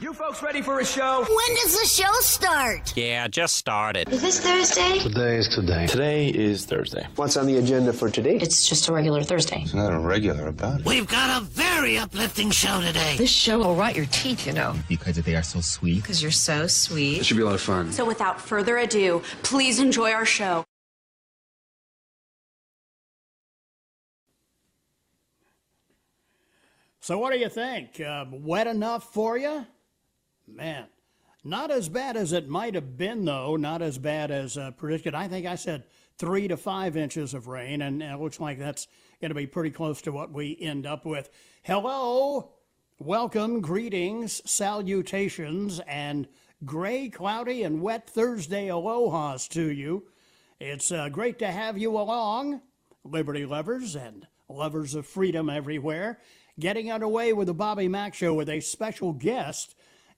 You folks ready for a show? When does the show start? Yeah, just started. Is this Thursday? Today is today. Today is Thursday. What's on the agenda for today? It's just a regular Thursday. It's not a regular about it. We've got a very uplifting show today. This show will rot your teeth, you know. Because they are so sweet. Because you're so sweet. It should be a lot of fun. So without further ado, please enjoy our show. So, what do you think? Uh, wet enough for you? Man, not as bad as it might have been, though. Not as bad as uh, predicted. I think I said three to five inches of rain, and it looks like that's going to be pretty close to what we end up with. Hello, welcome, greetings, salutations, and gray, cloudy, and wet Thursday alohas to you. It's uh, great to have you along, liberty lovers and lovers of freedom everywhere. Getting underway with the Bobby Mack Show with a special guest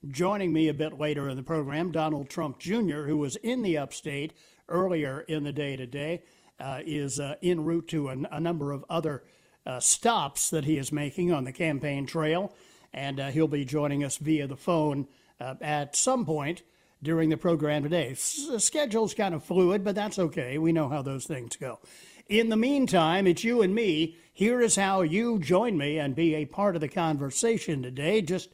Joining me a bit later in the program, Donald Trump Jr., who was in the upstate earlier in the day today, uh, is uh, en route to a, a number of other uh, stops that he is making on the campaign trail, and uh, he'll be joining us via the phone uh, at some point during the program today. S- schedule's kind of fluid, but that's okay. We know how those things go. In the meantime, it's you and me. Here is how you join me and be a part of the conversation today. Just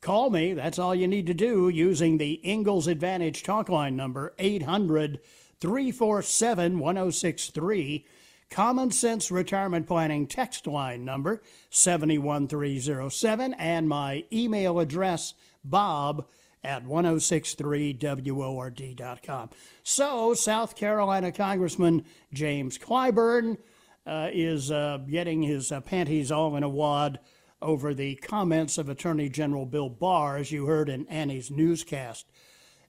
Call me. That's all you need to do using the Ingalls Advantage talk line number 800 347 1063. Common Sense Retirement Planning text line number 71307 and my email address bob at 1063word.com. So, South Carolina Congressman James Clyburn uh, is uh, getting his uh, panties all in a wad over the comments of Attorney General Bill Barr, as you heard in Annie's newscast.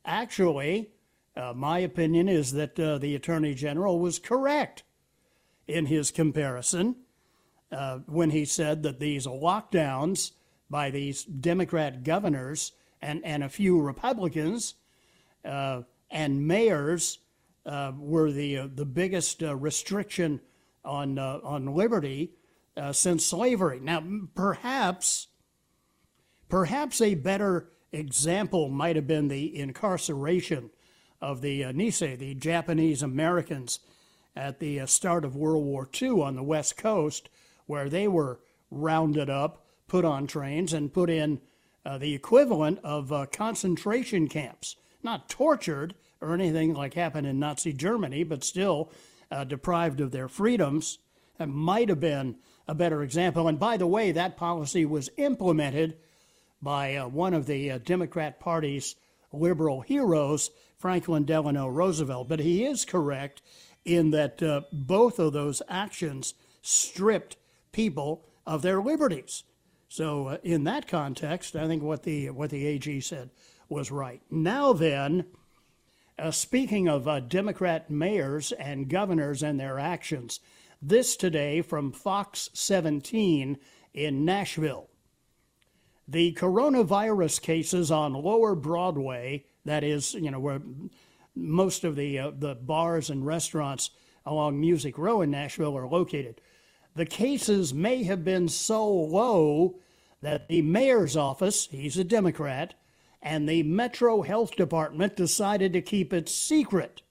Actually, uh, my opinion is that uh, the Attorney General was correct in his comparison uh, when he said that these lockdowns by these Democrat governors and, and a few Republicans uh, and mayors uh, were the, uh, the biggest restriction on, on liberty uh, since slavery. Now, perhaps, perhaps a better example might have been the incarceration of the uh, Nisei, the Japanese Americans, at the uh, start of World War II on the West Coast, where they were rounded up, put on trains, and put in uh, the equivalent of uh, concentration camps. Not tortured or anything like happened in Nazi Germany, but still uh, deprived of their freedoms. That might have been a better example. And by the way, that policy was implemented by uh, one of the uh, Democrat Party's liberal heroes, Franklin Delano Roosevelt. But he is correct in that uh, both of those actions stripped people of their liberties. So, uh, in that context, I think what the what the AG said was right. Now, then, uh, speaking of uh, Democrat mayors and governors and their actions, this today from Fox 17 in Nashville. The coronavirus cases on Lower Broadway, that is, you know, where most of the, uh, the bars and restaurants along Music Row in Nashville are located. The cases may have been so low that the mayor's office, he's a Democrat, and the Metro Health Department decided to keep it secret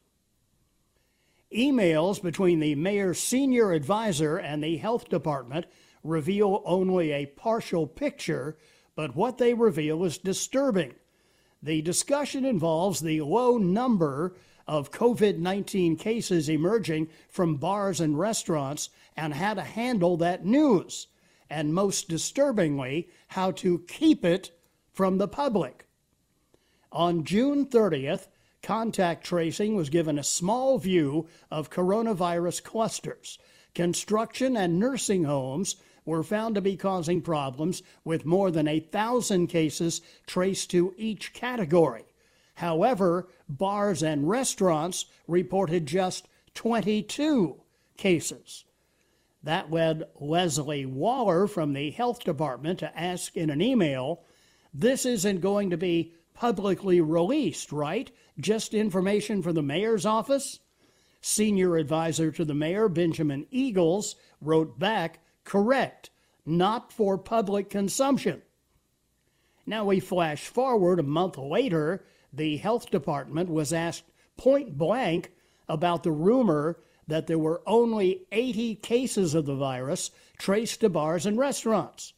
Emails between the mayor's senior advisor and the health department reveal only a partial picture, but what they reveal is disturbing. The discussion involves the low number of COVID 19 cases emerging from bars and restaurants and how to handle that news, and most disturbingly, how to keep it from the public. On June 30th, contact tracing was given a small view of coronavirus clusters. Construction and nursing homes were found to be causing problems with more than a thousand cases traced to each category. However, bars and restaurants reported just 22 cases. That led Leslie Waller from the health department to ask in an email this isn't going to be publicly released, right? Just information from the mayor's office? Senior advisor to the mayor, Benjamin Eagles, wrote back correct, not for public consumption. Now we flash forward a month later the health department was asked point blank about the rumor that there were only 80 cases of the virus traced to bars and restaurants.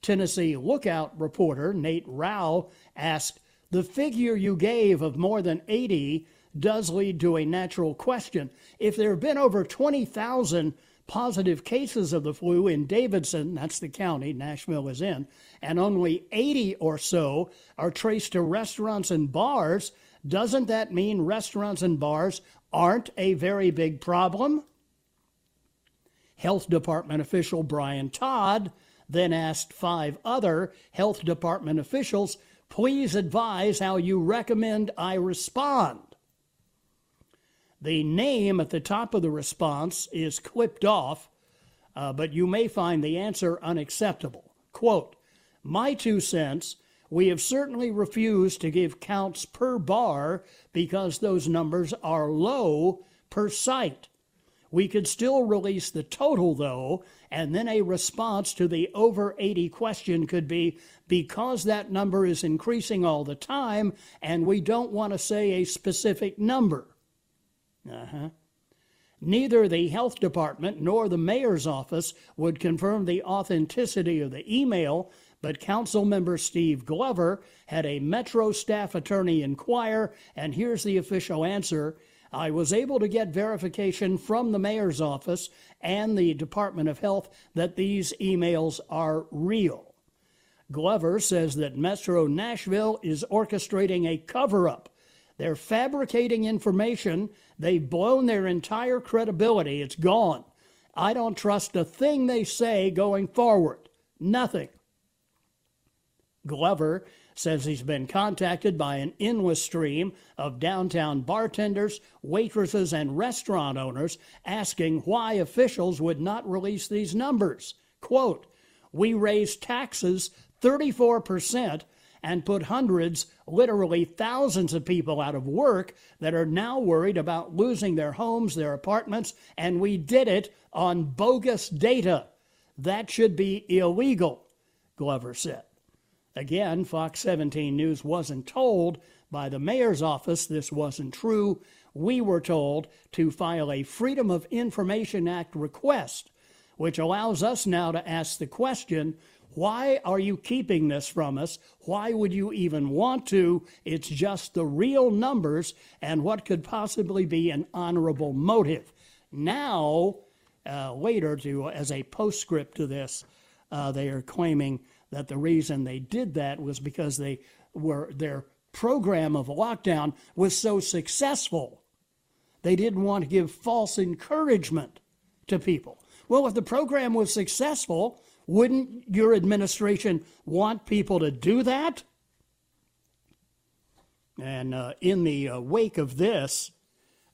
Tennessee Lookout reporter Nate Rau asked, The figure you gave of more than 80 does lead to a natural question. If there have been over 20,000 positive cases of the flu in Davidson, that's the county Nashville is in, and only 80 or so are traced to restaurants and bars, doesn't that mean restaurants and bars aren't a very big problem? Health Department official Brian Todd then asked five other Health Department officials, please advise how you recommend I respond. The name at the top of the response is clipped off, uh, but you may find the answer unacceptable. Quote, My two cents, we have certainly refused to give counts per bar because those numbers are low per site. We could still release the total, though, and then a response to the over 80 question could be because that number is increasing all the time and we don't want to say a specific number. Uh-huh. Neither the health department nor the mayor's office would confirm the authenticity of the email, but council member Steve Glover had a Metro staff attorney inquire, and here's the official answer. I was able to get verification from the mayor's office and the Department of Health that these emails are real. Glover says that Metro Nashville is orchestrating a cover up they're fabricating information. They've blown their entire credibility. It's gone. I don't trust a thing they say going forward. Nothing. Glover says he's been contacted by an endless stream of downtown bartenders, waitresses, and restaurant owners asking why officials would not release these numbers. Quote, We raised taxes 34% and put hundreds, literally thousands of people out of work that are now worried about losing their homes, their apartments, and we did it on bogus data. That should be illegal, Glover said. Again, Fox 17 News wasn't told by the mayor's office this wasn't true. We were told to file a Freedom of Information Act request, which allows us now to ask the question why are you keeping this from us? Why would you even want to? It's just the real numbers and what could possibly be an honorable motive. Now, uh, later, to as a postscript to this, uh, they are claiming that the reason they did that was because they were their program of lockdown was so successful. They didn't want to give false encouragement to people. Well, if the program was successful, wouldn't your administration want people to do that? And uh, in the uh, wake of this,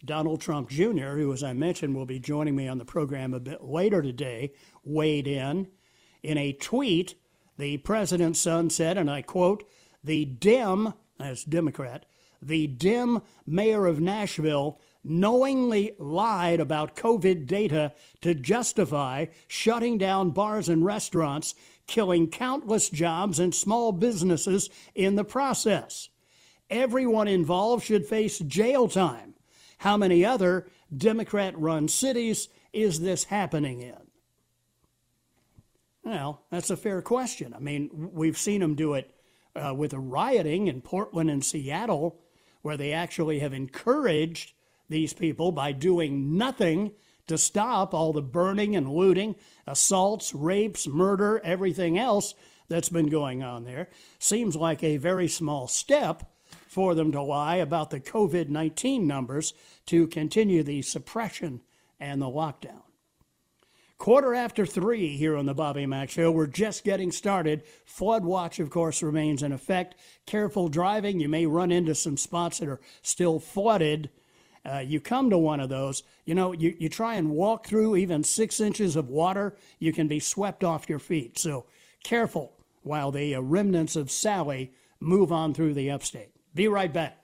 Donald Trump Jr., who, as I mentioned, will be joining me on the program a bit later today, weighed in. In a tweet, the president's son said, and I quote, the Dem, as Democrat, the Dem mayor of Nashville knowingly lied about COVID data to justify shutting down bars and restaurants, killing countless jobs and small businesses in the process. Everyone involved should face jail time. How many other Democrat run cities is this happening in? Well, that's a fair question. I mean, we've seen them do it uh, with the rioting in Portland and Seattle, where they actually have encouraged these people by doing nothing to stop all the burning and looting, assaults, rapes, murder, everything else that's been going on there. Seems like a very small step for them to lie about the COVID 19 numbers to continue the suppression and the lockdown. Quarter after three here on the Bobby Mack Show. We're just getting started. Flood watch, of course, remains in effect. Careful driving. You may run into some spots that are still flooded. Uh, you come to one of those, you know, you, you try and walk through even six inches of water, you can be swept off your feet. So careful while the uh, remnants of Sally move on through the upstate. Be right back.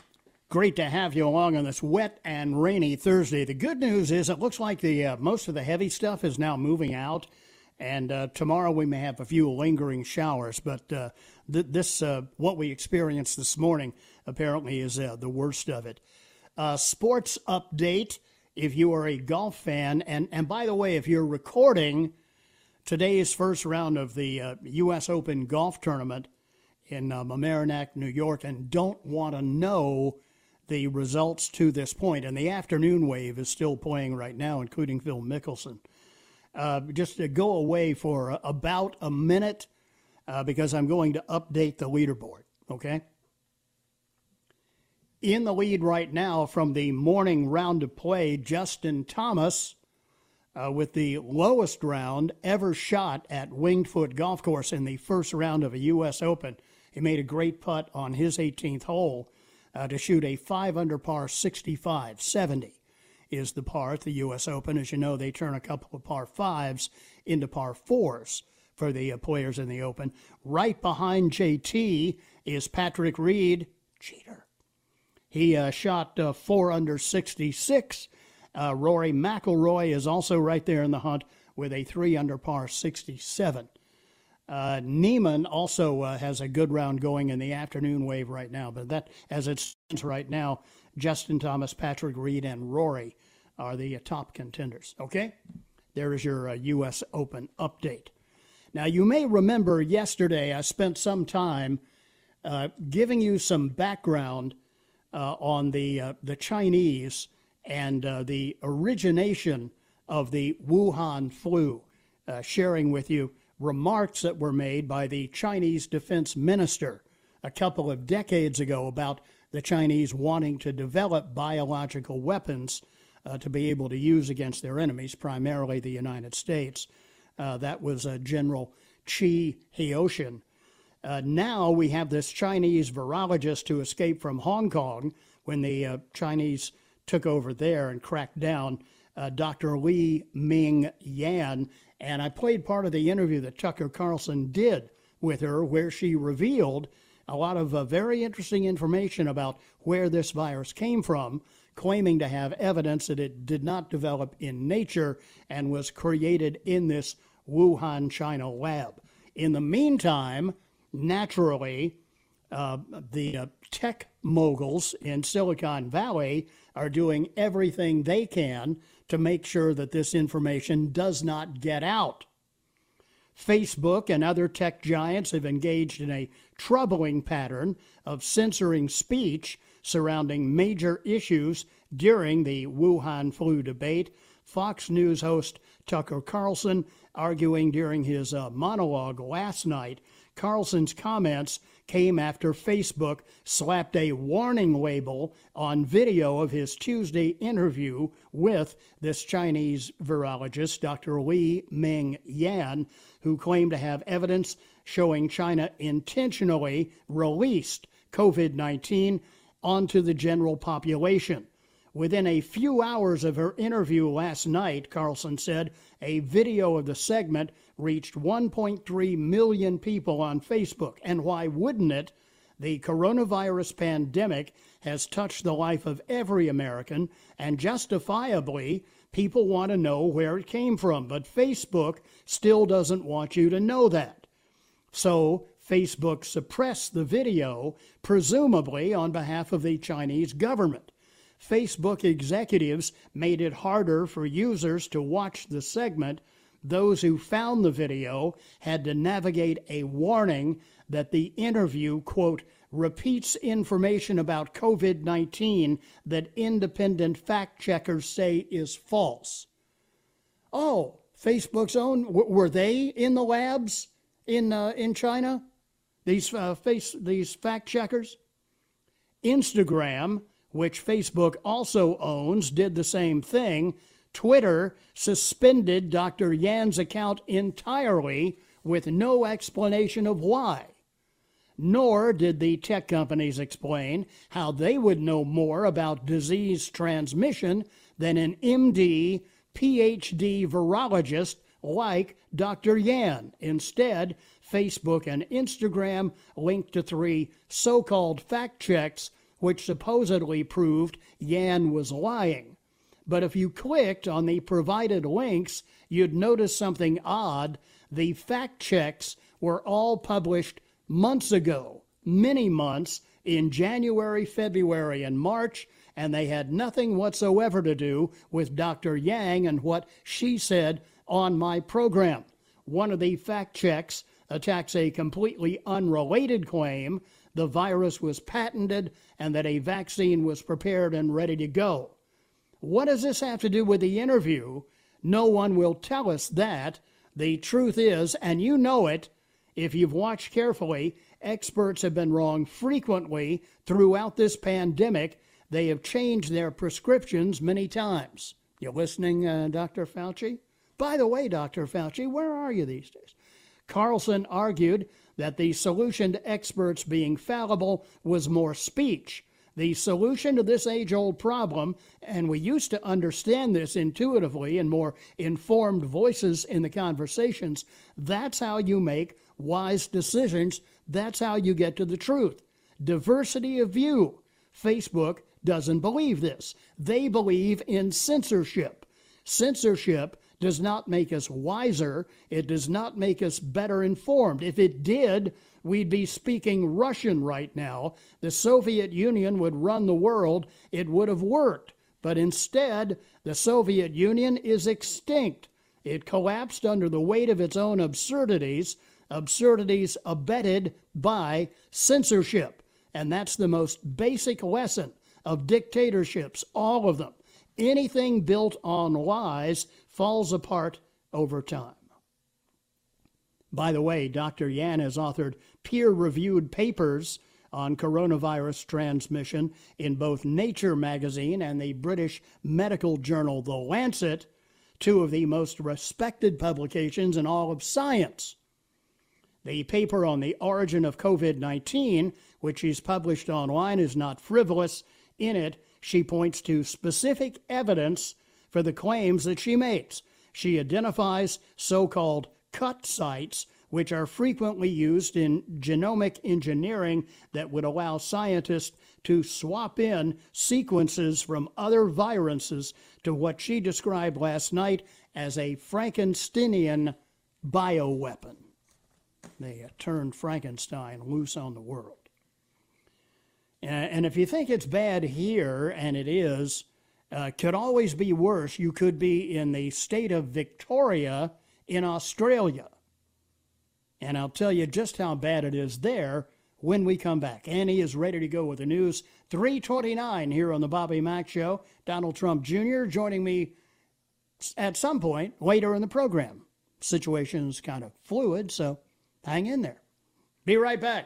Great to have you along on this wet and rainy Thursday. The good news is it looks like the uh, most of the heavy stuff is now moving out, and uh, tomorrow we may have a few lingering showers. But uh, th- this, uh, what we experienced this morning, apparently is uh, the worst of it. Uh, sports update: If you are a golf fan, and and by the way, if you're recording today's first round of the U.S. Open golf tournament in uh, Mamaroneck, New York, and don't want to know the results to this. And the afternoon wave is still playing right now, including Phil Mickelson. Uh, just to go away for about a minute uh, because I'm going to update the leaderboard, okay? In the lead right now from the morning round of play, Justin Thomas. Uh, with the lowest round ever shot at Winged Foot Golf Course in the first round of a U.S. Open. He made a great putt on his 18th hole uh, to shoot a 5 under par 65. 70 is the par at the U.S. Open. As you know, they turn a couple of par fives into par fours for the uh, players in the Open. Right behind JT is Patrick Reed, cheater. He uh, shot uh, 4 under 66. Uh, Rory McIlroy is also right there in the hunt with a 3 under par 67. Uh, Niemann also uh, has a good round going in the afternoon wave right now, but that, as it stands right now, Justin Thomas, Patrick Reed, and Rory are the uh, top contenders. Okay, there is your U.S. Uh, Open update. Now you may remember yesterday I spent some time uh, giving you some background uh, on the the Chinese and the origination of the Wuhan flu, sharing with you remarks that were made by the Chinese defense minister a couple of decades ago about the Chinese wanting to develop biological weapons uh, to be able to use against their enemies, primarily the United States. Uh, that was uh, General Chi Haotian. Uh, now we have this Chinese virologist who escaped from Hong Kong when the uh, Chinese took over there and cracked down. Uh, Dr. Li Meng Yan and I played part of the interview that Tucker Carlson did with her, where she revealed a lot of uh, very interesting information about where this virus came from, claiming to have evidence that it did not develop in nature and was created in this Wuhan, China lab. In the meantime, naturally, uh, the uh, tech moguls in Silicon Valley are doing everything they can to make sure that this information does not get out. Facebook and other tech giants have engaged in a troubling pattern of censoring speech surrounding major issues during the Wuhan flu debate. Fox News host Tucker Carlson arguing during his uh, monologue last night. Carlson's comments came after Facebook slapped a warning label on video of his Tuesday interview with this Chinese virologist, Dr. Li Meng Yan, who claimed to have evidence showing China intentionally released COVID 19 onto the general population. Within a few hours of her interview last night, Carlson said a video of the segment reached 1.3 million people on Facebook. And why wouldn't it? The coronavirus pandemic has touched the life of every American, and justifiably, people want to know where it came from. But Facebook still doesn't want you to know that. So, Facebook suppressed the video, presumably on behalf of the Chinese government. Facebook executives made it harder for users to watch the segment. Those who found the video had to navigate a warning that the interview, quote, repeats information about COVID 19 that independent fact checkers say is false. Oh, Facebook's own, were they in the labs in, uh, in China? These, uh, face, these fact checkers? Instagram which Facebook also owns, did the same thing. Twitter suspended Dr. Yan's account entirely with no explanation of why. Nor did the tech companies explain how they would know more about disease transmission than an MD, PhD virologist like Dr. Yan. Instead, Facebook and Instagram linked to three so called fact checks which supposedly proved Yan was lying. But if you clicked on the provided links, you'd notice something odd. The fact checks were all published months ago, many months, in January, February, and March, and they had nothing whatsoever to do with Dr. Yang and what she said on my program. One of the fact checks attacks a completely unrelated claim the virus was patented and that a vaccine was prepared and ready to go. What does this have to do with the interview? No one will tell us that. The truth is, and you know it, if you've watched carefully, experts have been wrong frequently throughout this pandemic. They have changed their prescriptions many times. You listening, uh, Dr. Fauci? By the way, Dr. Fauci, where are you these days? Carlson argued that the solution to experts being fallible was more speech. The solution to this age old problem, and we used to understand this intuitively in more informed voices in the conversations, that's how you make wise decisions. That's how you get to the truth. Diversity of view. Facebook doesn't believe this. They believe in censorship. Censorship does not make us wiser. It does not make us better informed. If it did, we'd be speaking Russian right now. The Soviet Union would run the world. It would have worked. But instead, the Soviet Union is extinct. It collapsed under the weight of its own absurdities, absurdities abetted by censorship. And that's the most basic lesson of dictatorships, all of them. Anything built on lies falls apart over time. By the way, Dr. Yan has authored peer reviewed papers on coronavirus transmission in both Nature magazine and the British medical journal The Lancet, two of the most respected publications in all of science. The paper on the origin of COVID 19, which she's published online, is not frivolous. In it, she points to specific evidence for the claims that she makes. She identifies so called cut sites, which are frequently used in genomic engineering that would allow scientists to swap in sequences from other viruses to what she described last night as a Frankensteinian bioweapon. They turned Frankenstein loose on the world. And if you think it's bad here, and it is, uh, could always be worse. You could be in the state of Victoria in Australia. And I'll tell you just how bad it is there when we come back. Annie is ready to go with the news. 329 here on the Bobby Mack Show. Donald Trump Jr. joining me at some point later in the program. Situation's kind of fluid, so hang in there. Be right back.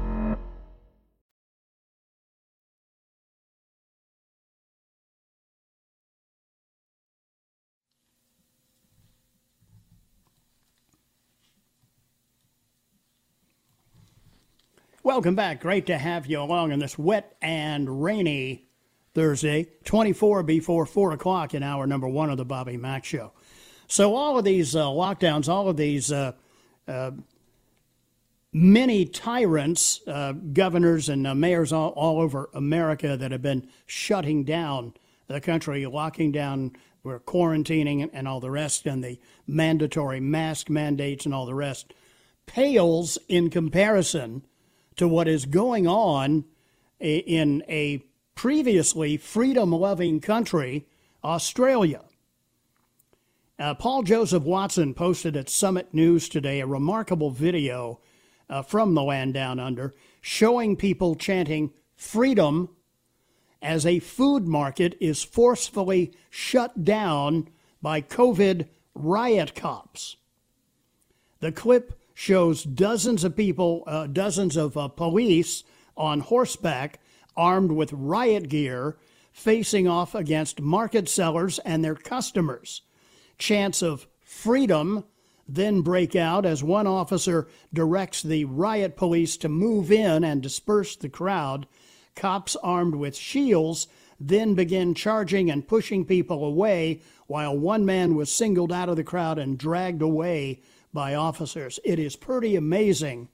Welcome back. Great to have you along on this wet and rainy Thursday, 24 before 4 o'clock in hour number one of the Bobby Mack Show. So, all of these uh, lockdowns, all of these uh, uh, many tyrants, uh, governors and uh, mayors all, all over America that have been shutting down the country, locking down, we're quarantining and all the rest, and the mandatory mask mandates and all the rest, pales in comparison to what is going on in a previously freedom loving country, Australia. Uh, Paul Joseph Watson posted at Summit News today a remarkable video uh, from the land down under showing people chanting freedom as a food market is forcefully shut down by COVID riot cops. The clip shows dozens of people, uh, dozens of uh, police on horseback armed with riot gear facing off against market sellers and their customers. Chants of freedom then break out as one officer directs the riot police to move in and disperse the crowd. Cops armed with shields then begin charging and pushing people away while one man was singled out of the crowd and dragged away by officers. It is pretty amazing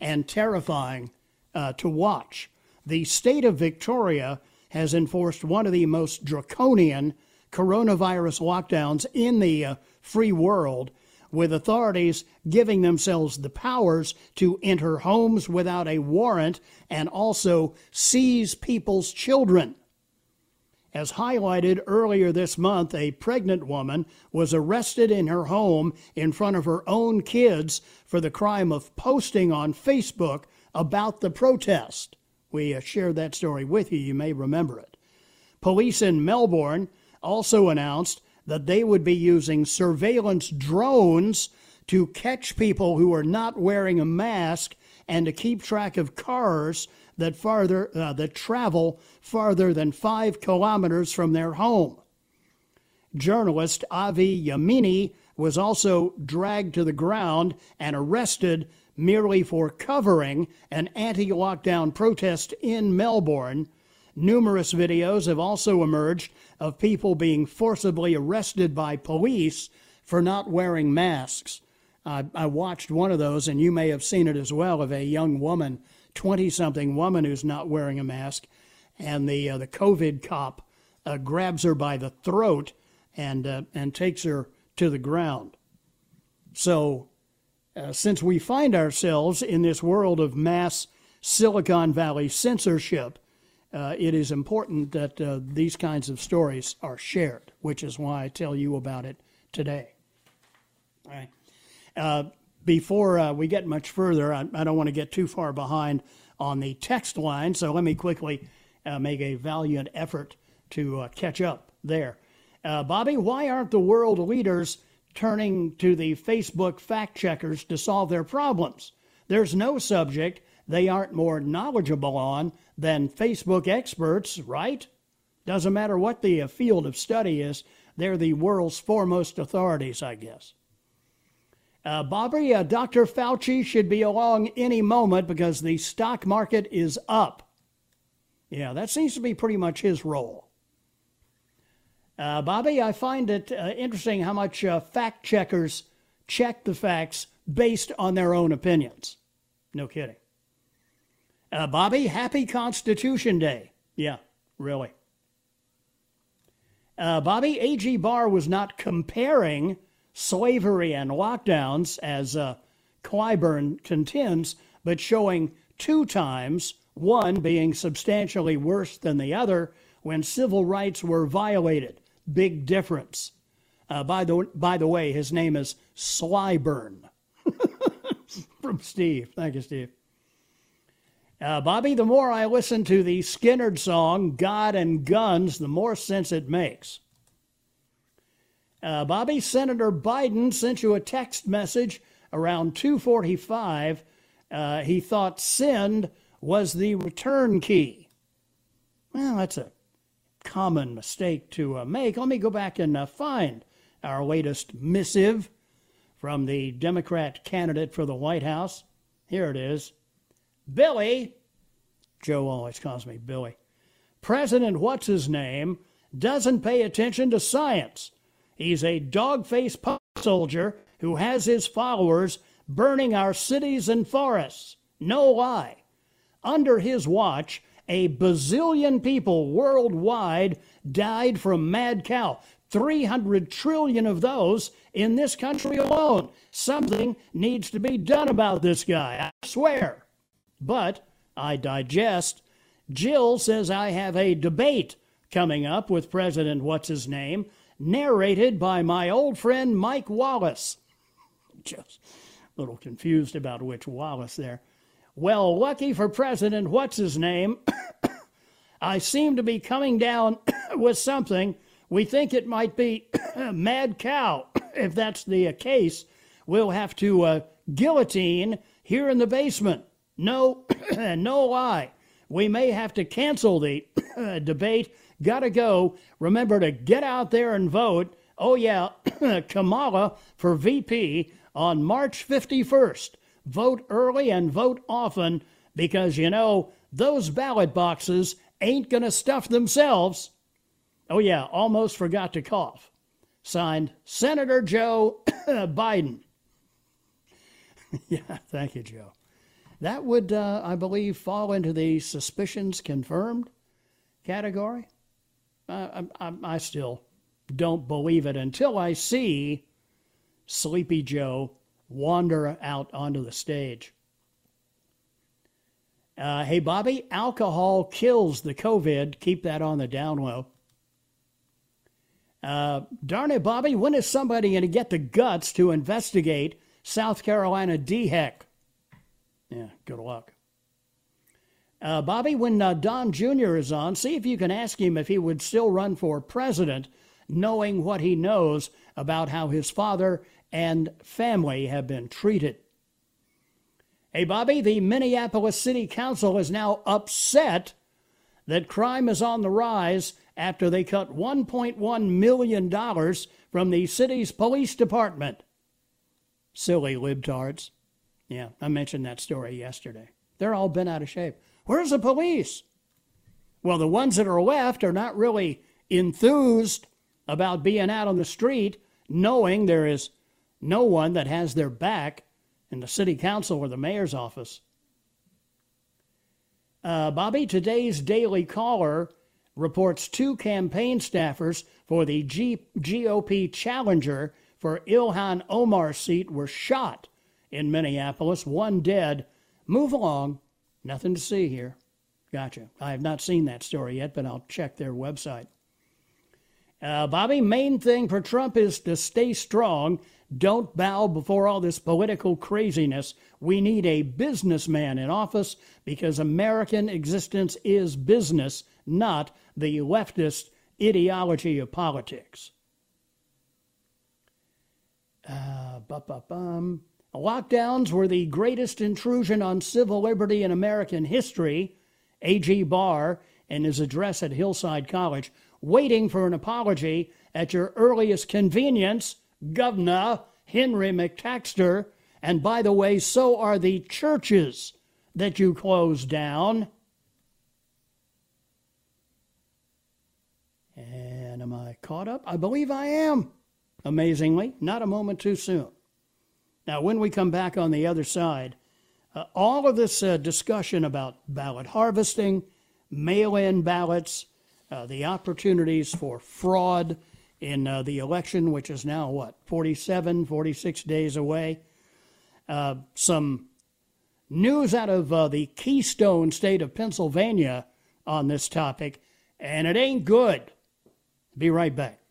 and terrifying uh, to watch. The state of Victoria has enforced one of the most draconian coronavirus lockdowns in the uh, free world, with authorities giving themselves the powers to enter homes without a warrant and also seize people's children. As highlighted earlier this month, a pregnant woman was arrested in her home in front of her own kids for the crime of posting on Facebook about the protest. We uh, shared that story with you. You may remember it. Police in Melbourne also announced that they would be using surveillance drones to catch people who are not wearing a mask and to keep track of cars that farther uh, that travel farther than five kilometers from their home. Journalist Avi Yamini was also dragged to the ground and arrested merely for covering an anti-lockdown protest in Melbourne. Numerous videos have also emerged of people being forcibly arrested by police for not wearing masks. I, I watched one of those, and you may have seen it as well, of a young woman 20 something woman who's not wearing a mask, and the, uh, the COVID cop uh, grabs her by the throat and, uh, and takes her to the ground. So, uh, since we find ourselves in this world of mass Silicon Valley censorship, uh, it is important that uh, these kinds of stories are shared, which is why I tell you about it today. All right. Before uh, we get much further, I, I, don't want to get too far behind on the text line, so let me quickly uh, make a valiant effort to uh, catch up there. Uh, Bobby, why aren't the world leaders turning to the Facebook fact checkers to solve their problems? There's no subject they aren't more knowledgeable on than Facebook experts, right? Doesn't matter what the uh, field of study is, they're the world's foremost authorities, I guess. Uh, Bobby, uh, Dr. Fauci should be along any moment because the stock market is up. Yeah, that seems to be pretty much his role. Uh, Bobby, I find it uh, interesting how much uh, fact checkers check the facts based on their own opinions. No kidding. Uh, Bobby, happy Constitution Day. Yeah, really. Bobby, A.G. Barr was not comparing slavery and lockdowns, as uh, Clyburn contends, but showing two times, one being substantially worse than the other, when civil rights were violated. Big difference. Uh, by, the, by the way, his name is Slyburn. From Steve. Thank you, Steve. Uh, Bobby, the more I listen to the Skynyrd song, God and Guns, the more sense it makes. Uh, Bobby, Senator Biden sent you a text message around 245. Uh, he thought send was the return key. Well, that's a common mistake to uh, make. Let me go back and uh, find our latest missive from the Democrat candidate for the White House. Here it is. Billy, Joe always calls me Billy, President What's His Name doesn't pay attention to science. He's a dog faced soldier who has his followers burning our cities and forests. No lie. Under his watch, a bazillion people worldwide died from mad cow. 300 trillion of those in this country alone. Something needs to be done about this guy, I swear. But I digest. Jill says I have a debate coming up with President What's His Name, narrated by my old friend Mike Wallace. Just a little confused about which Wallace there. Well, lucky for President What's His Name, I seem to be coming down with something. We think it might be mad cow. if that's the case, we'll have to uh, guillotine here in the basement. No, no lie. We may have to cancel the debate. Gotta go. Remember to get out there and vote. Oh, yeah, Kamala for VP on March 51st. Vote early and vote often because, you know, those ballot boxes ain't going to stuff themselves. Oh, yeah, almost forgot to cough. Signed, Senator Joe Biden. yeah, thank you, Joe. That would, uh, I believe, fall into the suspicions confirmed category. Uh, I, I, still don't believe it until I see Sleepy Joe wander out onto the stage. Uh, hey, Bobby, alcohol kills the COVID. Keep that on the down low. Uh, darn it, Bobby, when is somebody going to get the guts to investigate South Carolina DHEC? Yeah, good luck. Uh, Bobby, when uh, Don Jr. is on, see if you can ask him if he would still run for president, knowing what he knows about how his father and family have been treated. Hey, Bobby, the Minneapolis City Council is now upset that crime is on the rise after they cut $1.1 million from the city's police department. Silly libtards. Yeah, I mentioned that story yesterday. They're all bent out of shape. Where's the police? Well, the ones that are left are not really enthused about being out on the street, knowing there is no one that has their back in the city council or the mayor's office. Uh, Bobby, today's Daily Caller reports two campaign staffers for the G- GOP challenger for Ilhan Omar's seat were shot in Minneapolis, one dead. Move along. Nothing to see here. Gotcha. I have not seen that story yet, but I'll check their website. Uh, Bobby, main thing for Trump is to stay strong. Don't bow before all this political craziness. We need a businessman in office because American existence is business, not the leftist ideology of politics. Uh, Lockdowns were the greatest intrusion on civil liberty in American history. A.G. Barr, in his address at Hillsdale College, waiting for an apology at your earliest convenience, Governor Henry McMaster. And by the way, so are the churches that you closed down. And am I caught up? I believe I am. Amazingly, not a moment too soon. Now, when we come back on the other side, uh, all of this uh, discussion about ballot harvesting, mail in ballots, uh, the opportunities for fraud in uh, the election, which is now what, 47, 46 days away. Uh, some news out of uh, the keystone state of Pennsylvania on this topic, and it ain't good. Be right back.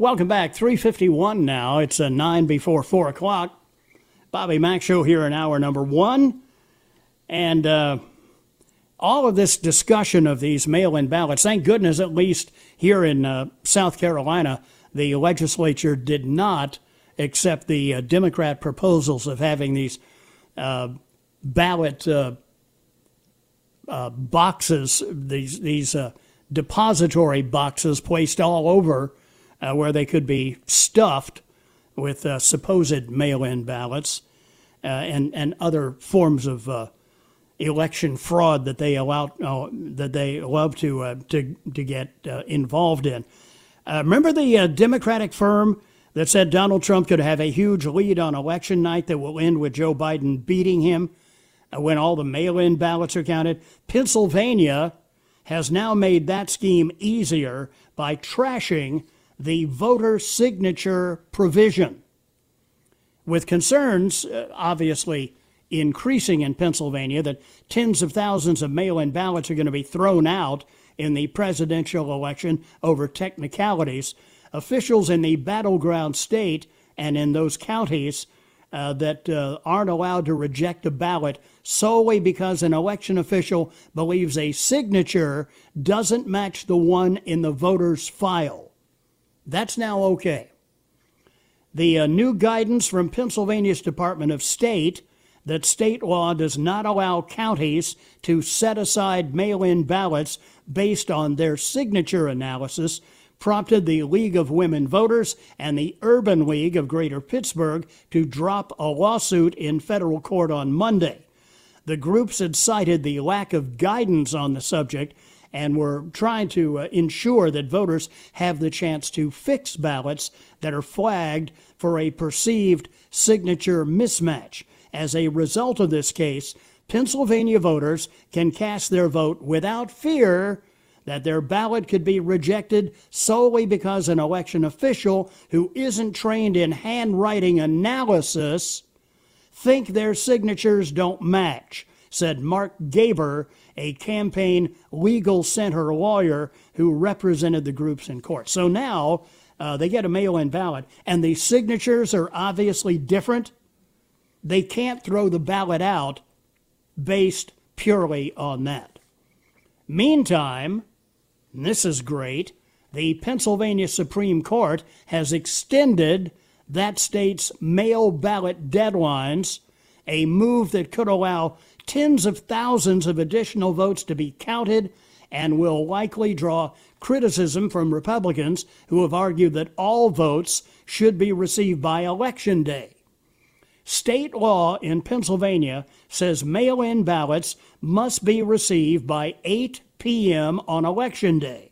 Welcome back. 351 now. It's a 9 before 4 o'clock. Bobby Mack Show here in hour number one. And uh, all of this discussion of these mail in ballots, thank goodness, at least here in uh, South Carolina, the legislature did not accept the uh, Democrat proposals of having these uh, ballot uh, uh, boxes, these, these depository boxes placed all over uh, where they could be stuffed with uh, supposed mail-in ballots uh, and and other forms of uh, election fraud that they allow uh, that they love to to to get involved in. remember the Democratic firm that said Donald Trump could have a huge lead on election night that will end with Joe Biden beating him when all the mail-in ballots are counted. Pennsylvania has now made that scheme easier by trashing the voter signature provision, with concerns uh, obviously increasing in Pennsylvania that tens of thousands of mail in ballots are going to be thrown out in the presidential election over technicalities. Officials in the battleground state and in those counties uh, that uh, aren't allowed to reject a ballot solely because an election official believes a signature doesn't match the one in the voter's file. That's now okay. The uh, new guidance from Pennsylvania's Department of State that state law does not allow counties to set aside mail in ballots based on their signature analysis prompted the League of Women Voters and the Urban League of Greater Pittsburgh to drop a lawsuit in federal court on Monday. The groups had cited the lack of guidance on the subject and we're trying to uh, ensure that voters have the chance to fix ballots that are flagged for a perceived signature mismatch. As a result of this case, Pennsylvania voters can cast their vote without fear that their ballot could be rejected solely because an election official who isn't trained in handwriting analysis think their signatures don't match, said Mark Gaber, a campaign legal center lawyer who represented the groups in court. So now uh, they get a mail in ballot, and the signatures are obviously different. They can't throw the ballot out based purely on that. Meantime, this is great, the Pennsylvania Supreme Court has extended that state's mail ballot deadlines, a move that could allow tens of thousands of additional votes to be counted and will likely draw criticism from Republicans who have argued that all votes should be received by Election Day. State law in Pennsylvania says mail in ballots must be received by 8 p.m. on Election Day.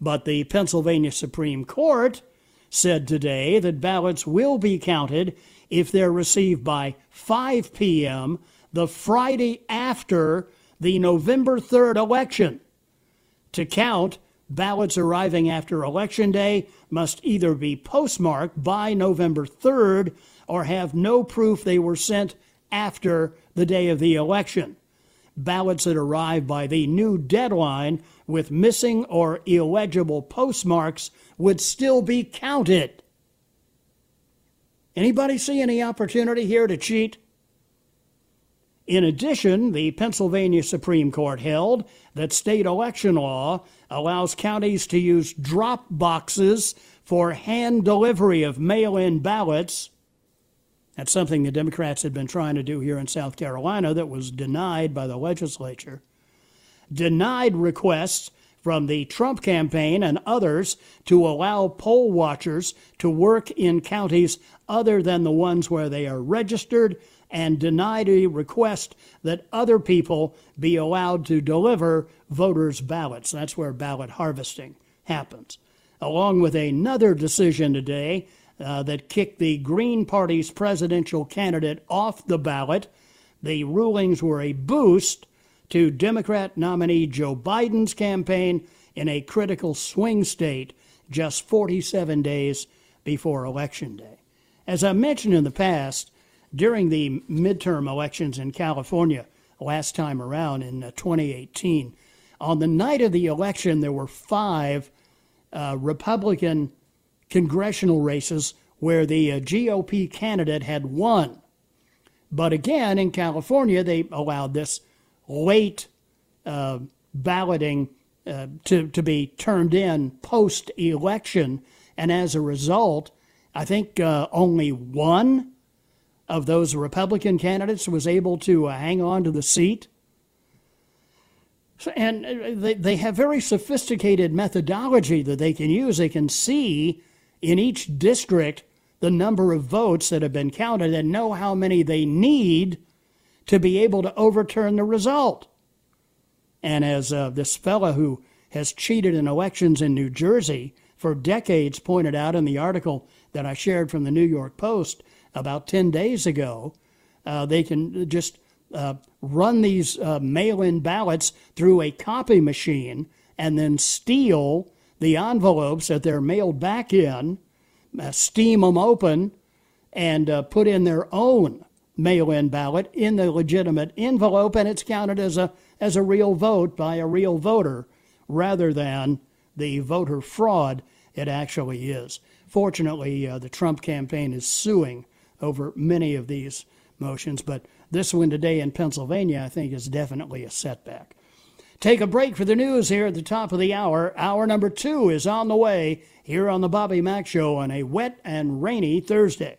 But the Pennsylvania Supreme Court said today that ballots will be counted if they're received by 5 p.m. the Friday after the November 3rd election. To count, ballots arriving after Election Day must either be postmarked by November 3rd or have no proof they were sent after the day of the election. Ballots that arrive by the new deadline with missing or illegible postmarks would still be counted. Anybody see any opportunity here to cheat? In addition, the Pennsylvania Supreme Court held that state election law allows counties to use drop boxes for hand delivery of mail in ballots that's something the Democrats had been trying to do here in South Carolina that was denied by the legislature. Denied requests from the Trump campaign and others to allow poll watchers to work in counties other than the ones where they are registered, and denied a request that other people be allowed to deliver voters' ballots. That's where ballot harvesting happens. Along with another decision today uh, that kicked the Green Party's presidential candidate off the ballot. The rulings were a boost to Democrat nominee Joe Biden's campaign in a critical swing state just 47 days before Election Day. As I mentioned in the past, during the midterm elections in California last time around in uh, 2018, on the night of the election, there were five uh, Republican congressional races where the uh, GOP candidate had won. But again, in California, they allowed this late uh, balloting uh, to, to be turned in post election. And as a result, I think uh, only one of those Republican candidates was able to uh, hang on to the seat. So, and uh, they, they have very sophisticated methodology that they can use. They can see in each district the number of votes that have been counted and know how many they need to be able to overturn the result. And as uh, this fellow who has cheated in elections in New Jersey for decades pointed out in the article that I shared from the New York Post about 10 days ago, uh, they can just uh, run these uh, mail in ballots through a copy machine and then steal the envelopes that they're mailed back in, uh, steam them open, and uh, put in their own mail-in ballot in the legitimate envelope, and it's counted as a as a real vote by a real voter, rather than the voter fraud it actually is. Fortunately, uh, the Trump campaign is suing over many of these motions, but this one today in Pennsylvania, I think, is definitely a setback. Take a break for the news here at the top of the hour. Hour number two is on the way here on the Bobby Mack Show on a wet and rainy Thursday.